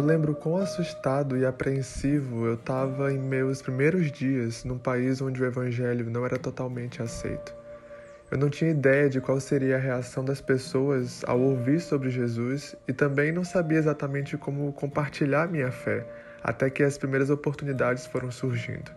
lembro quão assustado e apreensivo eu estava em meus primeiros dias num país onde o evangelho não era totalmente aceito. Eu não tinha ideia de qual seria a reação das pessoas ao ouvir sobre Jesus e também não sabia exatamente como compartilhar minha fé, até que as primeiras oportunidades foram surgindo.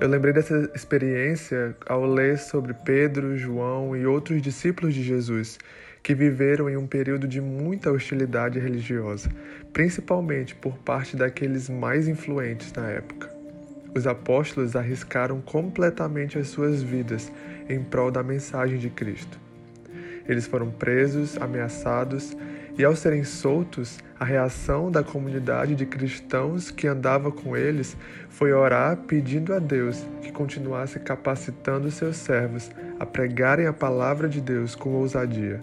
Eu lembrei dessa experiência ao ler sobre Pedro, João e outros discípulos de Jesus que viveram em um período de muita hostilidade religiosa, principalmente por parte daqueles mais influentes na época. Os apóstolos arriscaram completamente as suas vidas em prol da mensagem de Cristo. Eles foram presos, ameaçados e, ao serem soltos, a reação da comunidade de cristãos que andava com eles foi orar pedindo a Deus que continuasse capacitando seus servos a pregarem a palavra de Deus com ousadia.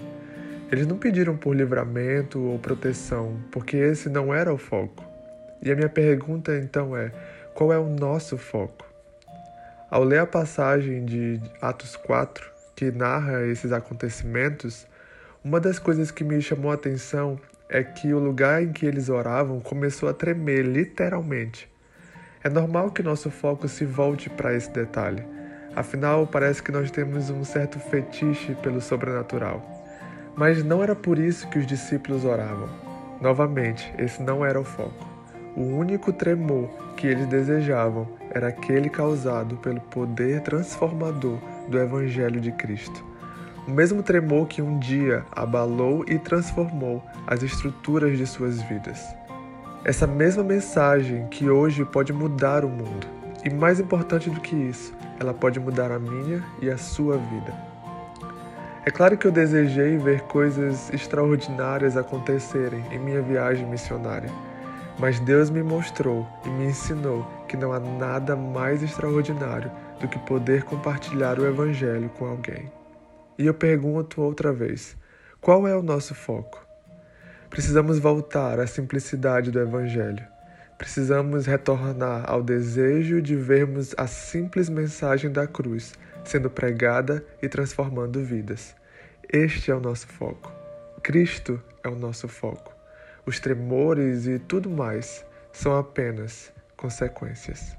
Eles não pediram por livramento ou proteção, porque esse não era o foco. E a minha pergunta então é: qual é o nosso foco? Ao ler a passagem de Atos 4, que narra esses acontecimentos, uma das coisas que me chamou a atenção é que o lugar em que eles oravam começou a tremer, literalmente. É normal que nosso foco se volte para esse detalhe. Afinal, parece que nós temos um certo fetiche pelo sobrenatural. Mas não era por isso que os discípulos oravam. Novamente, esse não era o foco. O único tremor que eles desejavam era aquele causado pelo poder transformador do Evangelho de Cristo. O mesmo tremor que um dia abalou e transformou as estruturas de suas vidas. Essa mesma mensagem que hoje pode mudar o mundo. E mais importante do que isso, ela pode mudar a minha e a sua vida. É claro que eu desejei ver coisas extraordinárias acontecerem em minha viagem missionária, mas Deus me mostrou e me ensinou que não há nada mais extraordinário do que poder compartilhar o Evangelho com alguém. E eu pergunto outra vez: qual é o nosso foco? Precisamos voltar à simplicidade do Evangelho. Precisamos retornar ao desejo de vermos a simples mensagem da cruz sendo pregada e transformando vidas. Este é o nosso foco. Cristo é o nosso foco. Os tremores e tudo mais são apenas consequências.